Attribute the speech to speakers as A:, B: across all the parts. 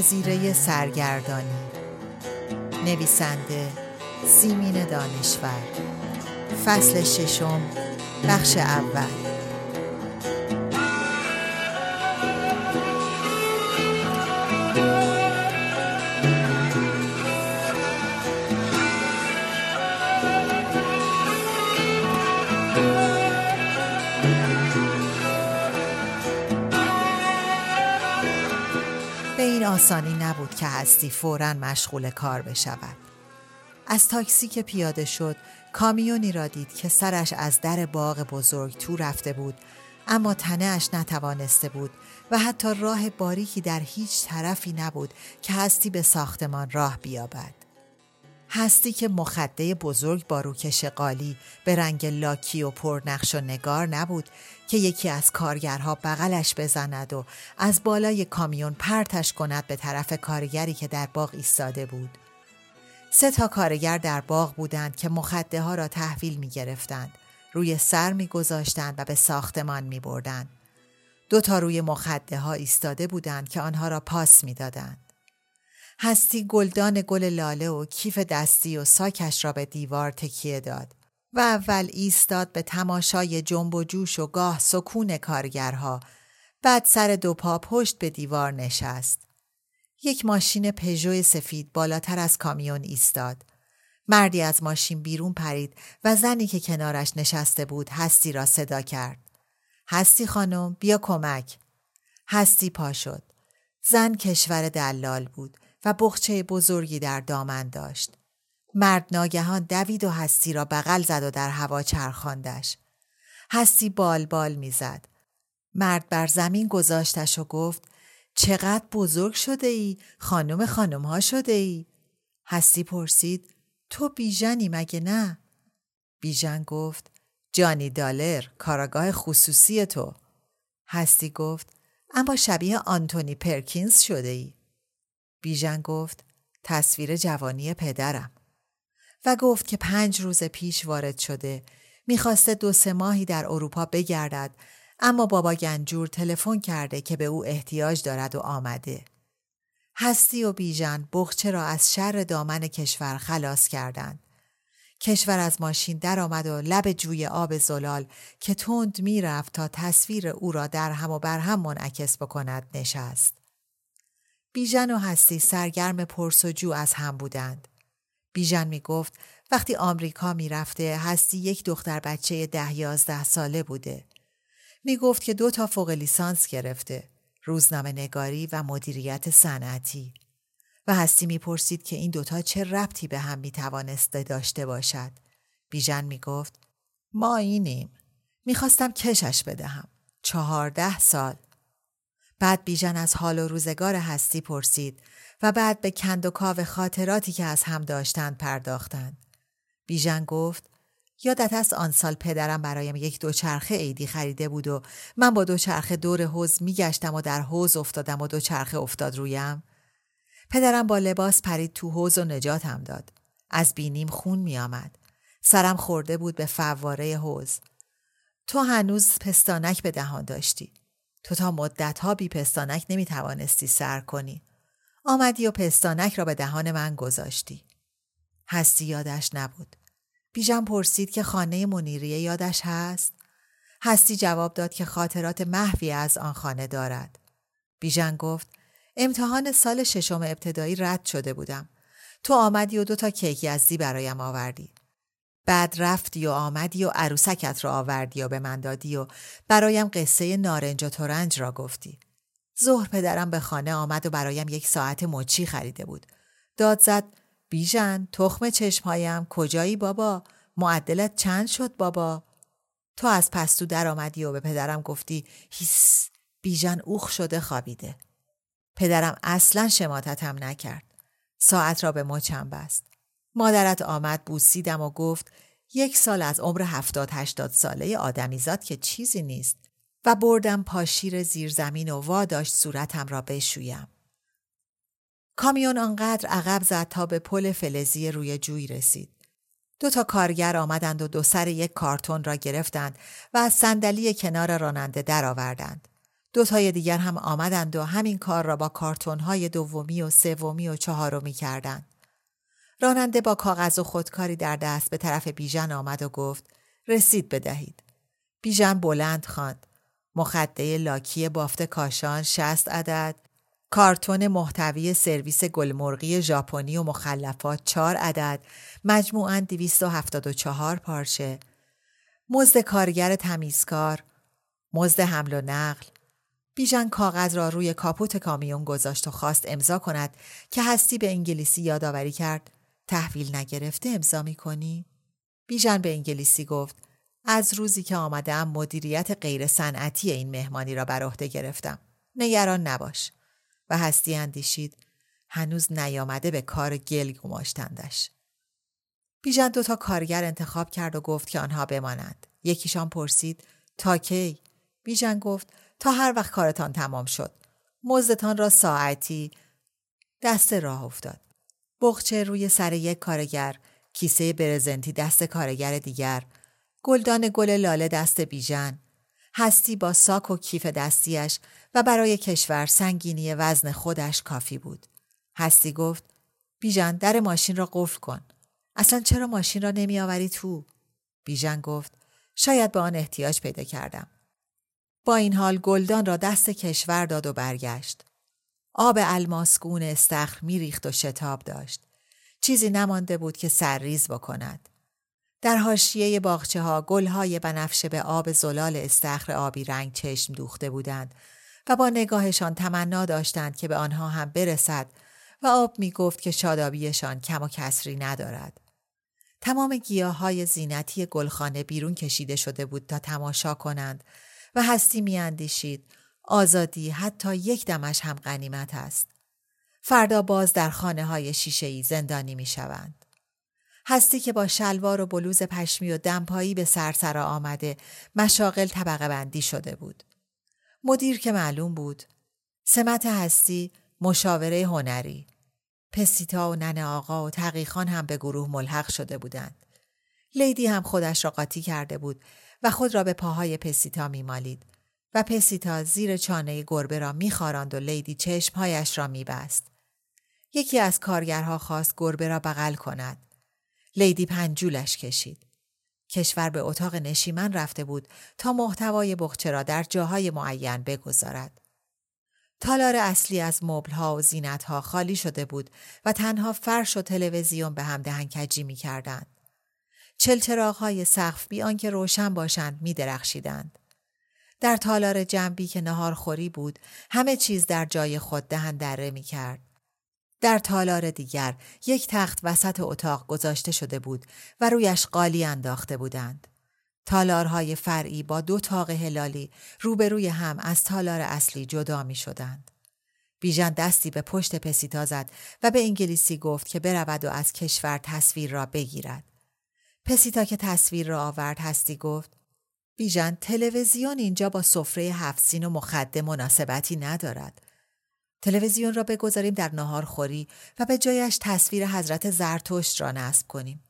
A: جزیره سرگردانی. نویسنده سیمین دانشور. فصل ششم بخش اول. آسانی نبود که هستی فورا مشغول کار بشود. از تاکسی که پیاده شد کامیونی را دید که سرش از در باغ بزرگ تو رفته بود اما تنه اش نتوانسته بود و حتی راه باریکی در هیچ طرفی نبود که هستی به ساختمان راه بیابد. هستی که مخده بزرگ با روکش قالی به رنگ لاکی و پرنقش و نگار نبود که یکی از کارگرها بغلش بزند و از بالای کامیون پرتش کند به طرف کارگری که در باغ ایستاده بود. سه تا کارگر در باغ بودند که مخده ها را تحویل می گرفتند. روی سر می گذاشتند و به ساختمان می بردند. دو تا روی مخده ها ایستاده بودند که آنها را پاس می دادند. هستی گلدان گل لاله و کیف دستی و ساکش را به دیوار تکیه داد و اول ایستاد به تماشای جنب و جوش و گاه سکون کارگرها بعد سر دو پا پشت به دیوار نشست. یک ماشین پژو سفید بالاتر از کامیون ایستاد. مردی از ماشین بیرون پرید و زنی که کنارش نشسته بود هستی را صدا کرد. هستی خانم بیا کمک. هستی پا شد. زن کشور دلال بود و بخچه بزرگی در دامن داشت. مرد ناگهان دوید و هستی را بغل زد و در هوا چرخاندش. هستی بال بال می‌زد. مرد بر زمین گذاشتش و گفت چقدر بزرگ شده ای؟ خانم خانم ها شده ای؟ هستی پرسید تو بیژنی مگه نه؟ بیژن گفت جانی دالر کاراگاه خصوصی تو. هستی گفت اما شبیه آنتونی پرکینز شده ای. بیژن گفت تصویر جوانی پدرم و گفت که پنج روز پیش وارد شده می‌خواسته دو سه ماهی در اروپا بگردد اما بابا گنجور تلفن کرده که به او احتیاج دارد و آمده. هستی و بیژن بخچه را از شر دامن کشور خلاص کردند. کشور از ماشین درآمد و لب جوی آب زلال که تند می‌رفت تا تصویر او را در هم و بر هم منعکس بکند نشست. بیژن و هستی سرگرم پرس و جو از هم بودند. بیژن می گفت وقتی آمریکا می رفته هستی یک دختر بچه ده یازده ساله بوده. می گفت که دو تا فوق لیسانس گرفته. روزنامه نگاری و مدیریت صنعتی. و هستی می‌پرسید که این دوتا چه ربطی به هم می توانسته داشته باشد. بیژن می گفت ما اینیم. می‌خواستم کشش بدهم. چهارده سال. بعد بیژن از حال و روزگار هستی پرسید و بعد به کند و کاو خاطراتی که از هم داشتند پرداختند. بیژن گفت یادت است آن سال پدرم برایم یک دوچرخه عیدی خریده بود و من با دوچرخه دور حوز میگشتم و در حوز افتادم و دوچرخه افتاد رویم؟ پدرم با لباس پرید تو حوز و نجاتم داد. از بینیم خون میآمد. سرم خورده بود به فواره حوز تو هنوز پستانک به دهان داشتی. تو تا مدتها بی پستانک نمی توانستی سر کنی. آمدی و پستانک را به دهان من گذاشتی. هستی یادش نبود. بیژن پرسید که خانه منیریه یادش هست؟ هستی جواب داد که خاطرات محوی از آن خانه دارد. بیژن گفت امتحان سال ششم ابتدایی رد شده بودم. تو آمدی و دو تا کیک یزدی برایم آوردی. بعد رفتی و آمدی و عروسکت را آوردی و به من دادی و برایم قصه نارنج و تورنج را گفتی. ظهر پدرم به خانه آمد و برایم یک ساعت مچی خریده بود. داد زد بیژن تخم چشمهایم کجایی بابا؟ معدلت چند شد بابا؟ تو از پستو در آمدی و به پدرم گفتی هیس بیژن اوخ شده خوابیده. پدرم اصلا شماتتم نکرد. ساعت را به مچم بست. مادرت آمد بوسیدم و گفت یک سال از عمر هفتاد هشتاد ساله آدمیزاد که چیزی نیست و بردم پاشیر زیرزمین و واداشت صورتم را بشویم. کامیون آنقدر عقب زد تا به پل فلزی روی جوی رسید. دو تا کارگر آمدند و دو سر یک کارتون را گرفتند و از صندلی کنار راننده درآوردند. دو تای دیگر هم آمدند و همین کار را با کارتونهای دومی و سومی و چهارمی کردند. راننده با کاغذ و خودکاری در دست به طرف بیژن آمد و گفت رسید بدهید. بیژن بلند خواند. مخده لاکی بافت کاشان شست عدد، کارتون محتوی سرویس گلمرغی ژاپنی و مخلفات چهار عدد، مجموعاً 274 پارچه، مزد کارگر تمیزکار، مزد حمل و نقل، بیژن کاغذ را روی کاپوت کامیون گذاشت و خواست امضا کند که هستی به انگلیسی یادآوری کرد تحویل نگرفته امضا می کنی؟ بیژن به انگلیسی گفت از روزی که آمدم مدیریت غیر صنعتی این مهمانی را بر عهده گرفتم. نگران نباش. و هستی اندیشید هنوز نیامده به کار گل گماشتندش. بیژن دوتا کارگر انتخاب کرد و گفت که آنها بمانند. یکیشان پرسید تا کی؟ بیژن گفت تا هر وقت کارتان تمام شد. مزدتان را ساعتی دست راه افتاد. بخچه روی سر یک کارگر، کیسه برزنتی دست کارگر دیگر، گلدان گل لاله دست بیژن، هستی با ساک و کیف دستیش و برای کشور سنگینی وزن خودش کافی بود. هستی گفت بیژن در ماشین را قفل کن. اصلا چرا ماشین را نمی آوری تو؟ بیژن گفت شاید به آن احتیاج پیدا کردم. با این حال گلدان را دست کشور داد و برگشت. آب الماسگون استخر میریخت و شتاب داشت. چیزی نمانده بود که سرریز بکند. در حاشیه باغچه ها گل های بنفشه به آب زلال استخر آبی رنگ چشم دوخته بودند و با نگاهشان تمنا داشتند که به آنها هم برسد و آب می گفت که شادابیشان کم و کسری ندارد. تمام گیاه های زینتی گلخانه بیرون کشیده شده بود تا تماشا کنند و هستی می اندیشید آزادی حتی یک دمش هم غنیمت است. فردا باز در خانه های شیشه زندانی می شوند. هستی که با شلوار و بلوز پشمی و دمپایی به سرسرا آمده مشاغل طبقه بندی شده بود. مدیر که معلوم بود. سمت هستی مشاوره هنری. پسیتا و نن آقا و تقیخان هم به گروه ملحق شده بودند. لیدی هم خودش را قاطی کرده بود و خود را به پاهای پسیتا میمالید و پسیتا زیر چانه گربه را میخاراند و لیدی چشمهایش را میبست. یکی از کارگرها خواست گربه را بغل کند. لیدی پنجولش کشید. کشور به اتاق نشیمن رفته بود تا محتوای بخچه را در جاهای معین بگذارد. تالار اصلی از مبلها و زینتها خالی شده بود و تنها فرش و تلویزیون به هم دهنکجی می کردند. های سقف بی آنکه روشن باشند می درخشیدند. در تالار جنبی که نهار خوری بود همه چیز در جای خود دهن دره می کرد. در تالار دیگر یک تخت وسط اتاق گذاشته شده بود و رویش قالی انداخته بودند. تالارهای فرعی با دو تاق هلالی روبروی هم از تالار اصلی جدا می شدند. بیژن دستی به پشت پسیتا زد و به انگلیسی گفت که برود و از کشور تصویر را بگیرد. پسیتا که تصویر را آورد هستی گفت بیژن تلویزیون اینجا با سفره هفت و مخده مناسبتی ندارد. تلویزیون را بگذاریم در نهار خوری و به جایش تصویر حضرت زرتشت را نصب کنیم.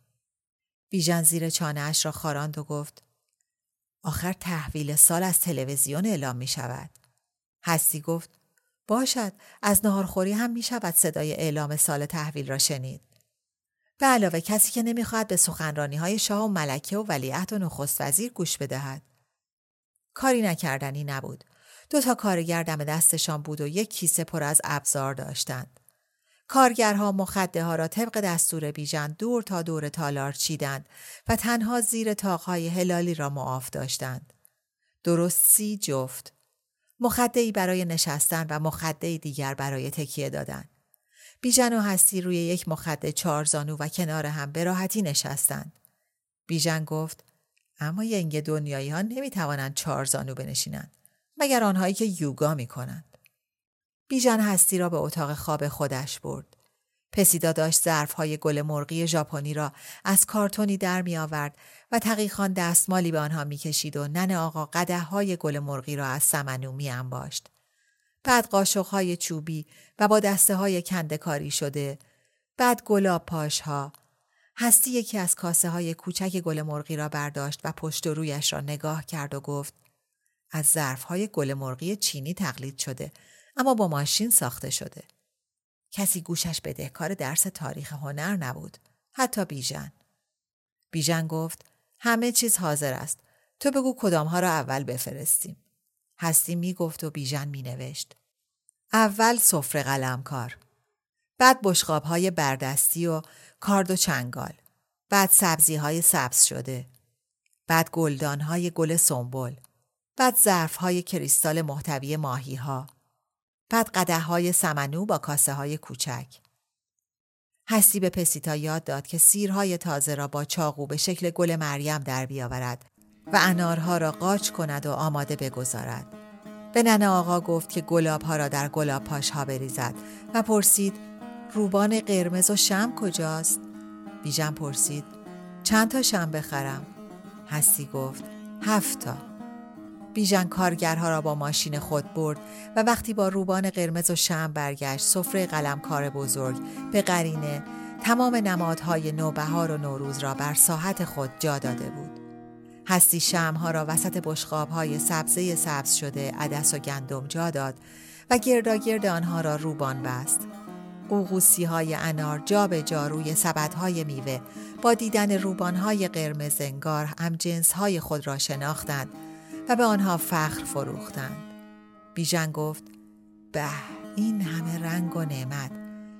A: بیژن زیر چانه اش را خاراند و گفت آخر تحویل سال از تلویزیون اعلام می شود. هستی گفت باشد از نهارخوری هم می شود صدای اعلام سال تحویل را شنید. به علاوه کسی که نمی‌خواهد به سخنرانی های شاه و ملکه و ولیعت و نخست وزیر گوش بدهد. کاری نکردنی نبود. دو تا کارگر دم دستشان بود و یک کیسه پر از ابزار داشتند. کارگرها مخده ها را طبق دستور بیژن دور تا دور تالار چیدند و تنها زیر تاقهای هلالی را معاف داشتند. درست سی جفت. مخده برای نشستن و مخده دیگر برای تکیه دادن. بیژن و هستی روی یک مخده چهار زانو و کنار هم به راحتی نشستند. بیژن گفت اما ینگ دنیایی ها نمی توانند چهار زانو بنشینند مگر آنهایی که یوگا می کنند. بیژن هستی را به اتاق خواب خودش برد. پسیدا داشت ظرف های گل مرغی ژاپنی را از کارتونی در می آورد و تقیخان دستمالی به آنها می کشید و نن آقا قده های گل مرغی را از سمنو می انباشت. بعد قاشق های چوبی و با دسته های کندکاری شده بعد گلاب پاش ها هستی یکی از کاسه های کوچک گل مرغی را برداشت و پشت و رویش را نگاه کرد و گفت از ظرف های گل مرغی چینی تقلید شده اما با ماشین ساخته شده. کسی گوشش بدهکار درس تاریخ هنر نبود. حتی بیژن. بیژن گفت همه چیز حاضر است. تو بگو کدام ها را اول بفرستیم. هستی می گفت و بیژن می نوشت. اول سفره قلمکار. بعد بشقاب های بردستی و کارد و چنگال. بعد سبزی های سبز شده. بعد گلدان های گل سنبل. بعد ظرف های کریستال محتوی ماهی ها. بعد قده های سمنو با کاسه های کوچک. هستی به پسیتا یاد داد که سیرهای تازه را با چاقو به شکل گل مریم در بیاورد و انارها را قاچ کند و آماده بگذارد. به ننه آقا گفت که گلاب ها را در گلاب پاش ها بریزد و پرسید روبان قرمز و شم کجاست؟ بیژن پرسید چند تا شم بخرم؟ هستی گفت هفت تا. بیژن کارگرها را با ماشین خود برد و وقتی با روبان قرمز و شم برگشت سفره قلمکار بزرگ به قرینه تمام نمادهای نوبهار و نوروز را بر ساحت خود جا داده بود. هستی شمها را وسط بشقابهای سبزه سبز شده عدس و گندم جا داد و گرداگرد آنها را روبان بست. قوقوسی های انار جا به جا روی های میوه با دیدن روبان های قرمز انگار هم جنس های خود را شناختند و به آنها فخر فروختند. بیژن گفت به این همه رنگ و نعمت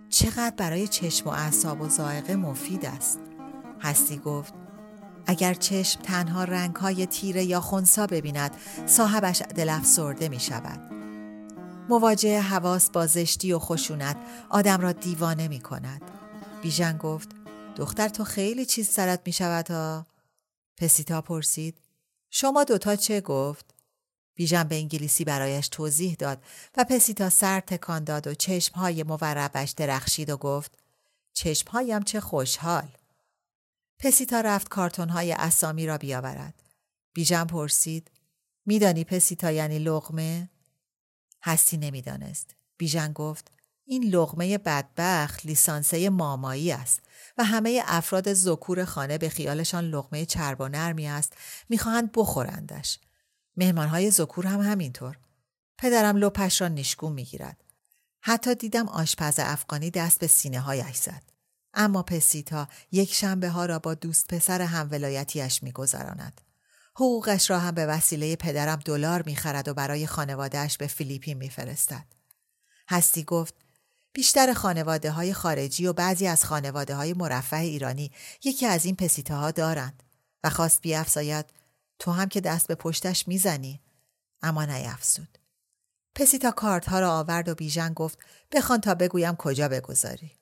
A: چقدر برای چشم و اعصاب و ذائقه مفید است. هستی گفت اگر چشم تنها رنگ های تیره یا خونسا ببیند صاحبش دل افسرده می شود. مواجه حواس با زشتی و خشونت آدم را دیوانه می کند. بیژن گفت دختر تو خیلی چیز سرت می شود ها؟ پسیتا پرسید شما دوتا چه گفت؟ بیژن به انگلیسی برایش توضیح داد و پسیتا سر تکان داد و چشمهای موربش درخشید و گفت چشمهایم چه خوشحال. پسیتا رفت کارتونهای اسامی را بیاورد. بیژن پرسید میدانی پسیتا یعنی لغمه؟ هستی نمی‌دانست. بیژن گفت این لغمه بدبخت لیسانسه مامایی است و همه افراد زکور خانه به خیالشان لغمه چرب و نرمی است می‌خواهند بخورندش. مهمانهای زکور هم همینطور. پدرم لپش را نشگون می‌گیرد. حتی دیدم آشپز افغانی دست به سینه هایش زد. اما پسیتا یک شنبه ها را با دوست پسر هم ولایتیش میگذراند. حقوقش را هم به وسیله پدرم دلار می‌خرد و برای خانوادهش به فیلیپین میفرستد. هستی گفت بیشتر خانواده های خارجی و بعضی از خانواده های مرفه ایرانی یکی از این پسیتاها دارند و خواست بیافزاید تو هم که دست به پشتش می‌زنی اما نیافزود. پسیتا کارت ها را آورد و بیژن گفت بخوان تا بگویم کجا بگذاری.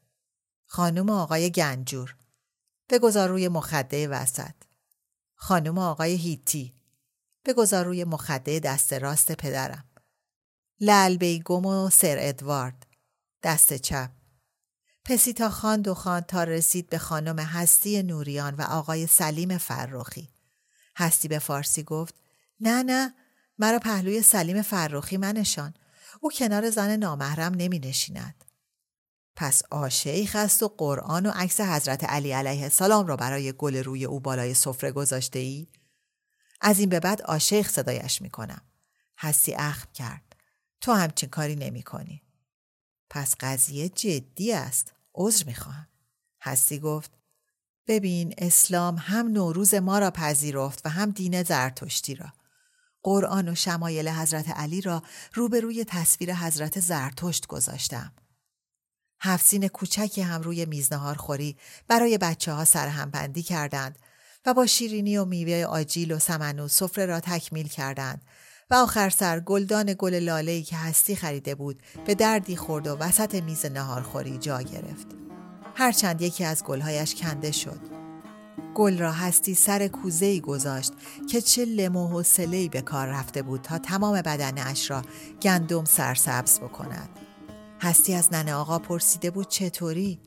A: خانم آقای گنجور بگذار روی مخده وسط. خانم آقای هیتی بگذار روی مخده دست راست پدرم. لال بیگم و سر ادوارد دست چپ پسیتا خواند و خواند تا رسید به خانم هستی نوریان و آقای سلیم فرخی هستی به فارسی گفت نه نه مرا پهلوی سلیم فرخی منشان او کنار زن نامحرم نمی نشیند. پس آشیخ است و قرآن و عکس حضرت علی علیه السلام را برای گل روی او بالای سفره گذاشته ای؟ از این به بعد آشیخ صدایش می کنم. هستی اخم کرد. تو همچین کاری نمی کنی. پس قضیه جدی است. عذر می‌خواهم. هستی گفت ببین اسلام هم نوروز ما را پذیرفت و هم دین زرتشتی را. قرآن و شمایل حضرت علی را روبروی تصویر حضرت زرتشت گذاشتم. هفسین کوچکی هم روی میزنهار خوری برای بچه ها سرهم بندی کردند و با شیرینی و میوه آجیل و سمنو سفره را تکمیل کردند و آخر سر گلدان گل لاله‌ای که هستی خریده بود به دردی خورد و وسط میز نهارخوری جا گرفت. هرچند یکی از گلهایش کنده شد. گل را هستی سر کوزه گذاشت که چه لم و به کار رفته بود تا تمام بدنش را گندم سرسبز بکند. هستی از ننه آقا پرسیده بود چطوری؟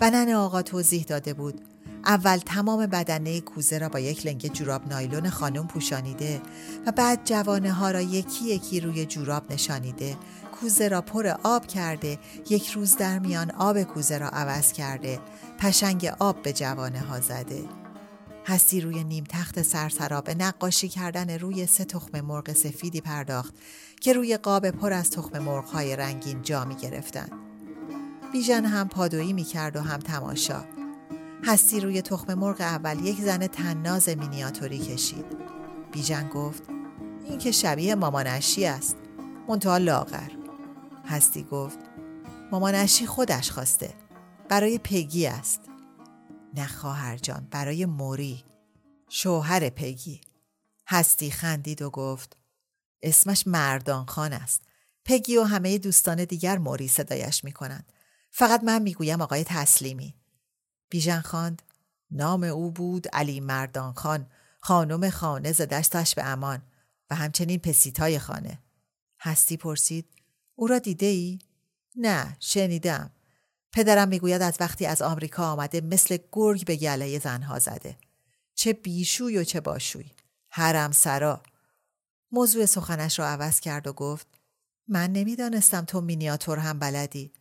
A: و ننه آقا توضیح داده بود. اول تمام بدنه کوزه را با یک لنگه جوراب نایلون خانم پوشانیده و بعد جوانه ها را یکی یکی روی جوراب نشانیده. کوزه را پر آب کرده یک روز در میان آب کوزه را عوض کرده. پشنگ آب به جوانه ها زده. هستی روی نیم تخت سرسرا به نقاشی کردن روی سه تخم مرغ سفیدی پرداخت که روی قاب پر از تخم مرغ های رنگین جا می گرفتن. بیژن هم پادویی می کرد و هم تماشا. هستی روی تخم مرغ اول یک زن تناز مینیاتوری کشید. بیژن گفت این که شبیه مامانشی است. منتها لاغر. هستی گفت مامانشی خودش خواسته. برای پگی است. نه خواهر جان برای موری. شوهر پگی. هستی خندید و گفت اسمش مردان خان است. پگی و همه دوستان دیگر موری صدایش می کنند. فقط من می‌گویم آقای تسلیمی. بیژن خواند نام او بود علی مردان خان خانم خانه زدشتش به امان و همچنین پسیتای خانه هستی پرسید او را دیده ای؟ نه شنیدم پدرم می‌گوید از وقتی از آمریکا آمده مثل گرگ به گله زنها زده. چه بیشوی و چه باشوی. حرم سرا. موضوع سخنش را عوض کرد و گفت من نمی‌دانستم تو مینیاتور هم بلدی.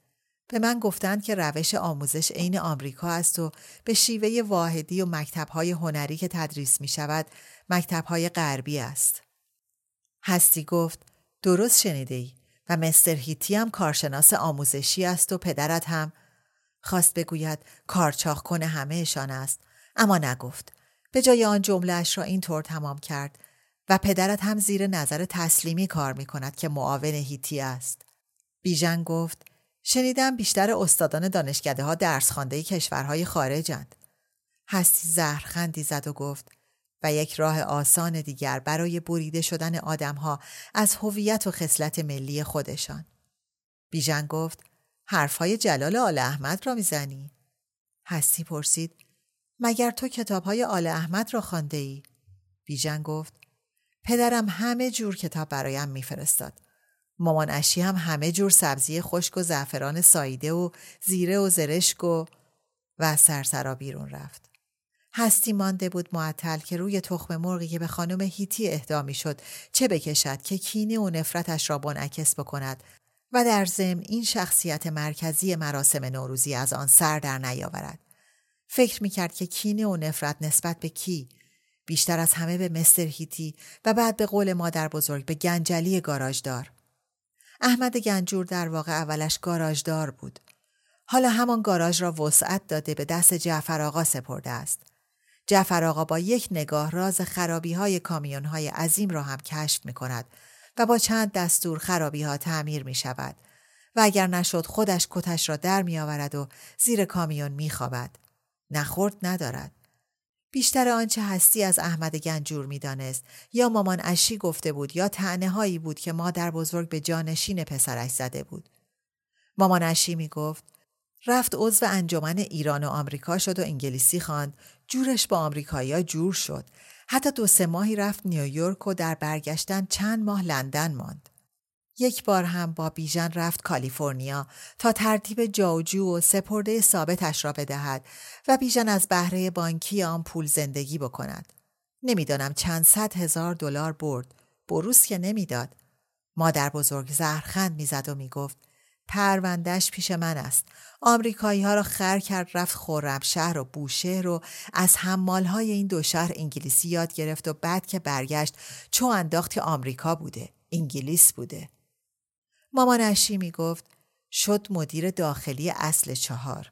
A: به من گفتند که روش آموزش عین آمریکا است و به شیوه واحدی و مکتبهای هنری که تدریس می شود مکتبهای غربی است. هستی گفت درست شنیده ای و مستر هیتی هم کارشناس آموزشی است و پدرت هم خواست بگوید کارچاخ کنه همهشان است اما نگفت به جای آن جملهش را اینطور تمام کرد و پدرت هم زیر نظر تسلیمی کار می کند که معاون هیتی است. بیژن گفت شنیدم بیشتر استادان دانشکده ها درس خانده کشورهای خارجند. هستی زهرخندی زد و گفت و یک راه آسان دیگر برای بریده شدن آدمها از هویت و خصلت ملی خودشان. بیژن گفت حرفهای جلال آل احمد را می‌زنی؟ هستی پرسید مگر تو کتابهای آل احمد را خانده ای؟ بیژن گفت پدرم همه جور کتاب برایم میفرستاد. مامان اشی هم همه جور سبزی خشک و زعفران سایده و زیره و زرشک و و سرسرا بیرون رفت. هستی مانده بود معطل که روی تخم مرغی که به خانم هیتی اهدا شد چه بکشد که کینه و نفرتش را منعکس بکند و در ضمن این شخصیت مرکزی مراسم نوروزی از آن سر در نیاورد. فکر می‌کرد که کینه و نفرت نسبت به کی بیشتر از همه به مستر هیتی و بعد به قول مادر بزرگ به گنجلی گاراژدار. احمد گنجور در واقع اولش گاراژدار بود. حالا همان گاراژ را وسعت داده به دست جعفر آقا سپرده است. جعفر آقا با یک نگاه راز خرابی های کامیون های عظیم را هم کشف می کند و با چند دستور خرابی ها تعمیر می شود و اگر نشد خودش کتش را در می آورد و زیر کامیون می خوابد. نخورد ندارد. بیشتر آنچه هستی از احمد گنجور می‌دانست یا مامان اشی گفته بود یا تعنه هایی بود که مادر بزرگ به جانشین پسرش زده بود. مامان اشی می گفت رفت عضو انجمن ایران و آمریکا شد و انگلیسی خواند جورش با آمریکایی‌ها جور شد حتی دو سه ماهی رفت نیویورک و در برگشتن چند ماه لندن ماند یک بار هم با بیژن رفت کالیفرنیا تا ترتیب جاوجو و سپرده ثابتش را بدهد و بیژن از بهره بانکی آن پول زندگی بکند. نمی‌دانم چند صد هزار دلار برد. بروس که نمی‌داد. مادر بزرگ زهرخند می‌زد و می‌گفت پروندهش پیش من است. آمریکایی ها را خر کرد رفت شهر و بوشهر و از حمال های این دو شهر انگلیسی یاد گرفت و بعد که برگشت چو انداخت آمریکا بوده. انگلیس بوده. مامان اشی می گفت شد مدیر داخلی اصل چهار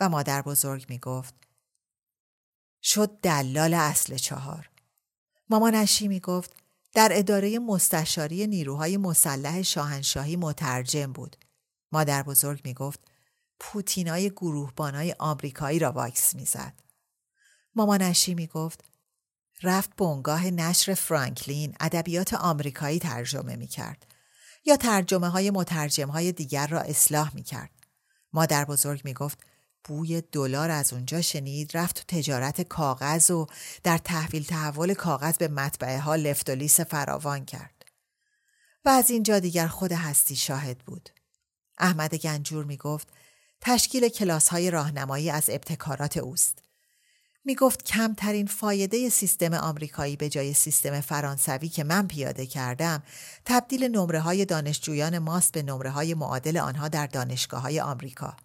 A: و مادر بزرگ می گفت شد دلال اصل چهار. مامان اشی می گفت در اداره مستشاری نیروهای مسلح شاهنشاهی مترجم بود. مادر بزرگ می گفت پوتینای گروهبانای آمریکایی را واکس می‌زد. مامان اشی می گفت رفت بنگاه نشر فرانکلین ادبیات آمریکایی ترجمه می کرد یا ترجمه های مترجم های دیگر را اصلاح می کرد. مادر بزرگ می گفت بوی دلار از اونجا شنید رفت تو تجارت کاغذ و در تحویل تحول کاغذ به مطبعه ها لفت و لیس فراوان کرد. و از اینجا دیگر خود هستی شاهد بود. احمد گنجور می گفت تشکیل کلاس های راهنمایی از ابتکارات اوست. می گفت کمترین فایده سیستم آمریکایی به جای سیستم فرانسوی که من پیاده کردم تبدیل نمره های دانشجویان ماست به نمره های معادل آنها در دانشگاه های آمریکا.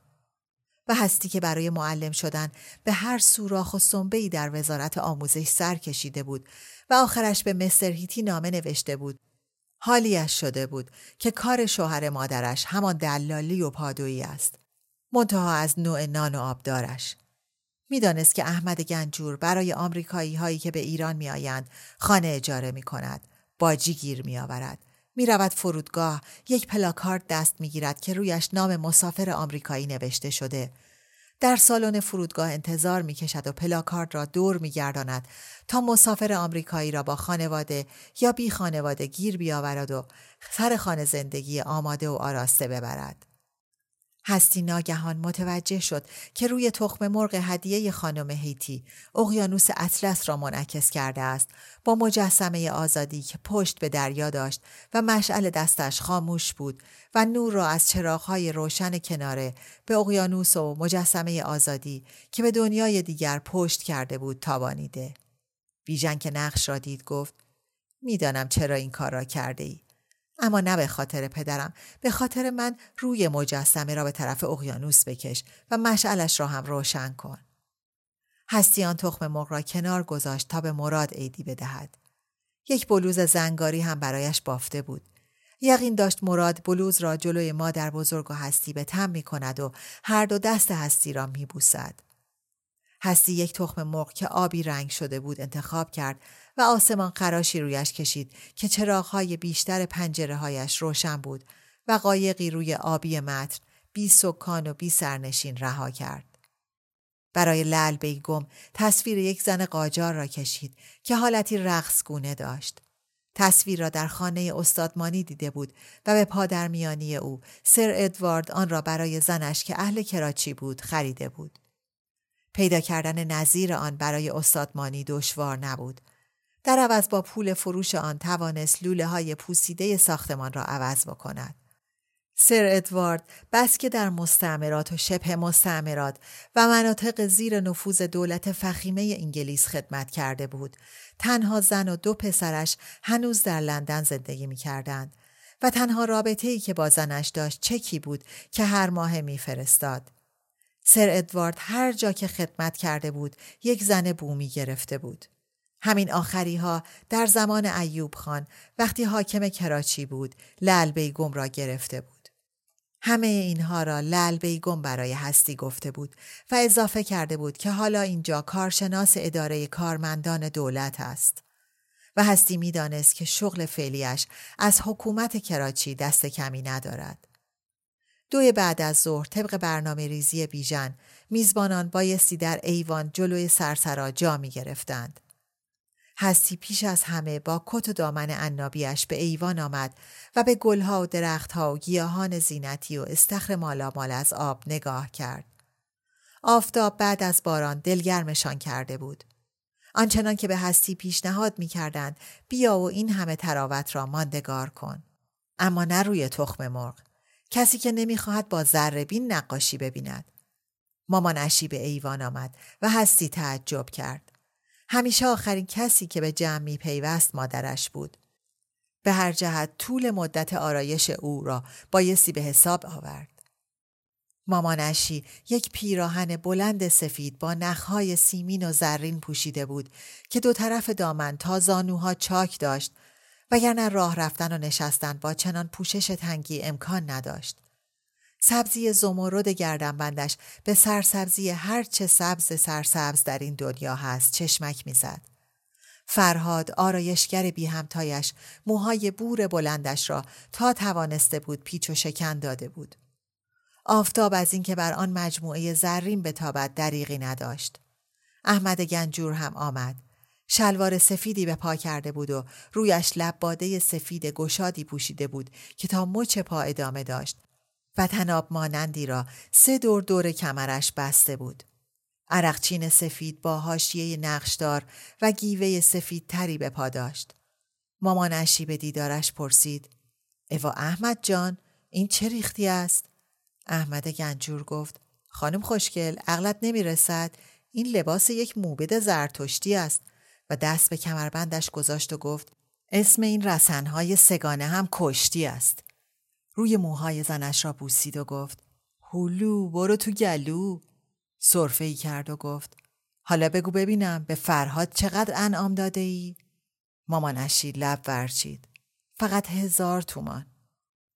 A: و هستی که برای معلم شدن به هر سوراخ و سنبهی در وزارت آموزش سر کشیده بود و آخرش به مستر هیتی نامه نوشته بود حالیش شده بود که کار شوهر مادرش همان دلالی و پادویی است. منتها از نوع نان و آبدارش می‌دانست که احمد گنجور برای آمریکایی هایی که به ایران میآیند خانه اجاره می کند باجی گیر می آورد می رود فرودگاه یک پلاکارد دست می گیرد که رویش نام مسافر آمریکایی نوشته شده. در سالن فرودگاه انتظار می کشد و پلاکارد را دور می گرداند تا مسافر آمریکایی را با خانواده یا بی خانواده گیر بیاورد و سر خانه زندگی آماده و آراسته ببرد. هستی ناگهان متوجه شد که روی تخم مرغ هدیه خانم هیتی اقیانوس اطلس را منعکس کرده است با مجسمه آزادی که پشت به دریا داشت و مشعل دستش خاموش بود و نور را از چراغهای روشن کناره به اقیانوس و مجسمه آزادی که به دنیای دیگر پشت کرده بود تابانیده. بیژن که نقش را دید گفت می‌دانم چرا این کار را کرده ای. اما نه به خاطر پدرم به خاطر من روی مجسمه را به طرف اقیانوس بکش و مشعلش را هم روشن کن. هستیان تخم مرغ را کنار گذاشت تا به مراد عیدی بدهد. یک بلوز زنگاری هم برایش بافته بود. یقین داشت مراد بلوز را جلوی مادر بزرگ و هستی به تم می کند و هر دو دست هستی را می بوسد. هستی یک تخم مرغ که آبی رنگ شده بود انتخاب کرد و آسمان قراشی رویش کشید که چراغهای بیشتر پنجره هایش روشن بود و قایقی روی آبی متن بی سکان و بی سرنشین رها کرد. برای لل بیگم تصویر یک زن قاجار را کشید که حالتی رقص گونه داشت. تصویر را در خانه استادمانی دیده بود و به پادرمیانی او سر ادوارد آن را برای زنش که اهل کراچی بود خریده بود. پیدا کردن نظیر آن برای استادمانی دشوار نبود در عوض با پول فروش آن توانست لوله های پوسیده ساختمان را عوض بکند. سر ادوارد بس که در مستعمرات و شبه مستعمرات و مناطق زیر نفوذ دولت فخیمه انگلیس خدمت کرده بود تنها زن و دو پسرش هنوز در لندن زندگی می کردند و تنها رابطه ای که با زنش داشت چکی بود که هر ماه میفرستاد. سر ادوارد هر جا که خدمت کرده بود یک زن بومی گرفته بود. همین آخری ها در زمان ایوب خان وقتی حاکم کراچی بود لل بیگم را گرفته بود. همه اینها را لل بیگم برای هستی گفته بود و اضافه کرده بود که حالا اینجا کارشناس اداره کارمندان دولت است. و هستی می‌دانست که شغل فعلیش از حکومت کراچی دست کمی ندارد. دوی بعد از ظهر طبق برنامه ریزی بیژن میزبانان بایستی در ایوان جلوی سرسرا جا می گرفتند. هستی پیش از همه با کت و دامن عنابیش به ایوان آمد و به گلها و درختها و گیاهان زینتی و استخر مالامال از آب نگاه کرد. آفتاب بعد از باران دلگرمشان کرده بود. آنچنان که به هستی پیشنهاد می کردند بیا و این همه تراوت را ماندگار کن. اما نه روی تخم مرغ. کسی که نمی‌خواهد با ذربین نقاشی ببیند. مامان اشی به ایوان آمد و هستی تعجب کرد. همیشه آخرین کسی که به جمع می پیوست مادرش بود. به هر جهت طول مدت آرایش او را بایستی به حساب آورد. مامانشی یک پیراهن بلند سفید با نخهای سیمین و زرین پوشیده بود که دو طرف دامن تا زانوها چاک داشت وگرنه راه رفتن و نشستن با چنان پوشش تنگی امکان نداشت. سبزی زمرد گردنبندش به سرسبزی هر چه سبز سرسبز در این دنیا هست چشمک می‌زد. فرهاد آرایشگر بی همتایش موهای بور بلندش را تا توانسته بود پیچ و شکن داده بود. آفتاب از اینکه بر آن مجموعه زرین بتابد دریغی نداشت. احمد گنجور هم آمد. شلوار سفیدی به پا کرده بود و رویش لباده سفید گشادی پوشیده بود که تا مچ پا ادامه داشت و تناب مانندی را سه دور دور کمرش بسته بود. عرقچین سفید با حاشیه نقشدار و گیوه سفید تری به پا داشت. مامانشی به دیدارش پرسید اوا احمد جان این چه ریختی است؟ احمد گنجور گفت خانم خوشگل عقلت نمی‌رسد این لباس یک موبد زرتشتی است و دست به کمربندش گذاشت و گفت اسم این رسنهای سگانه هم کشتی است. روی موهای زنش را بوسید و گفت هولو برو تو گلو. صرفه ای کرد و گفت حالا بگو ببینم به فرهاد چقدر انعام داده ای؟ مامانشی لب ورچید. فقط هزار تومان.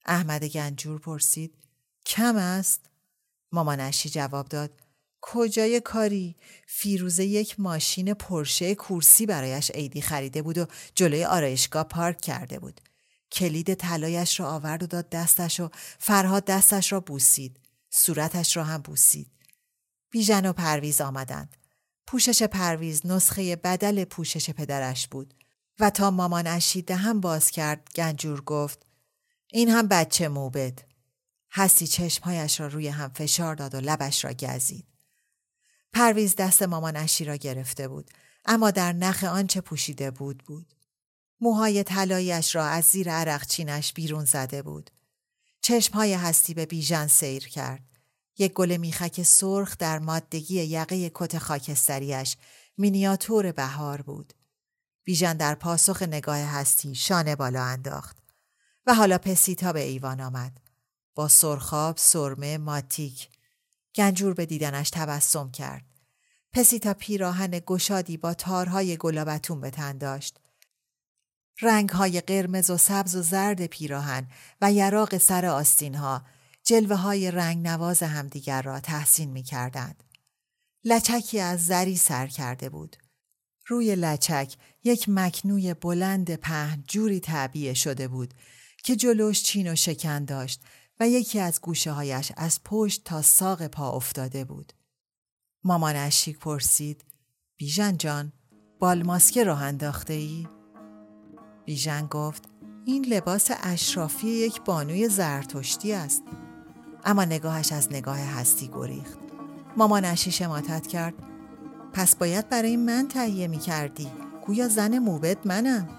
A: احمد گنجور پرسید کم است؟ مامانشی جواب داد کجای کاری؟ فیروزه یک ماشین پرشه کورسی برایش عیدی خریده بود و جلوی آرایشگاه پارک کرده بود. کلید طلایش را آورد و داد دستش و فرهاد دستش را بوسید. صورتش را هم بوسید. بیژن و پرویز آمدند. پوشش پرویز نسخه بدل پوشش پدرش بود و تا مامان اشیده هم باز کرد گنجور گفت این هم بچه موبد هستی چشمهایش را روی هم فشار داد و لبش را گزید. پرویز دست مامان اشی را گرفته بود اما در نخ آنچه پوشیده بود بود. موهای طلاییش را از زیر عرقچینش بیرون زده بود. چشمهای هستی به بیژن سیر کرد. یک گل میخک سرخ در مادگی یقه کت خاکستریش مینیاتور بهار بود. بیژن در پاسخ نگاه هستی شانه بالا انداخت و حالا پسیتا به ایوان آمد. با سرخاب سرمه ماتیک گنجور به دیدنش تبسم کرد. پسیتا پیراهن گشادی با تارهای گلابتون به تن داشت. رنگهای قرمز و سبز و زرد پیراهن و یراق سر آستینها جلوه های رنگ نواز همدیگر را تحسین می کردند. لچکی از زری سر کرده بود. روی لچک یک مکنوی بلند پهن جوری تعبیه شده بود که جلوش چین و شکن داشت و یکی از گوشه هایش از پشت تا ساق پا افتاده بود. مامان اشیک پرسید بیژن جان بال ماسکه راه انداخته ای؟ بیژن گفت این لباس اشرافی یک بانوی زرتشتی است. اما نگاهش از نگاه هستی گریخت. مامانشی شماتت کرد. پس باید برای من تهیه می کردی. گویا زن موبت منم.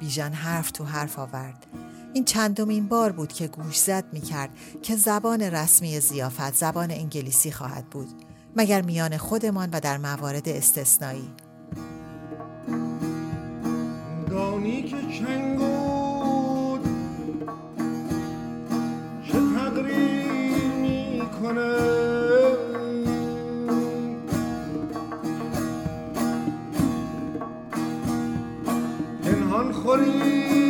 A: بیژن حرف تو حرف آورد. این چندمین بار بود که گوش زد می کرد که زبان رسمی زیافت زبان انگلیسی خواهد بود. مگر میان خودمان و در موارد استثنایی. دانی که چنگود چه تقریر می‌کنه. پنهان خورید.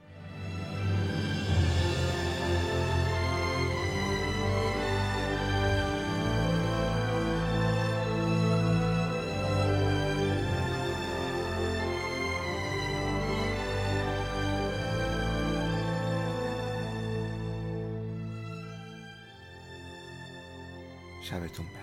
B: شبتون بخیر.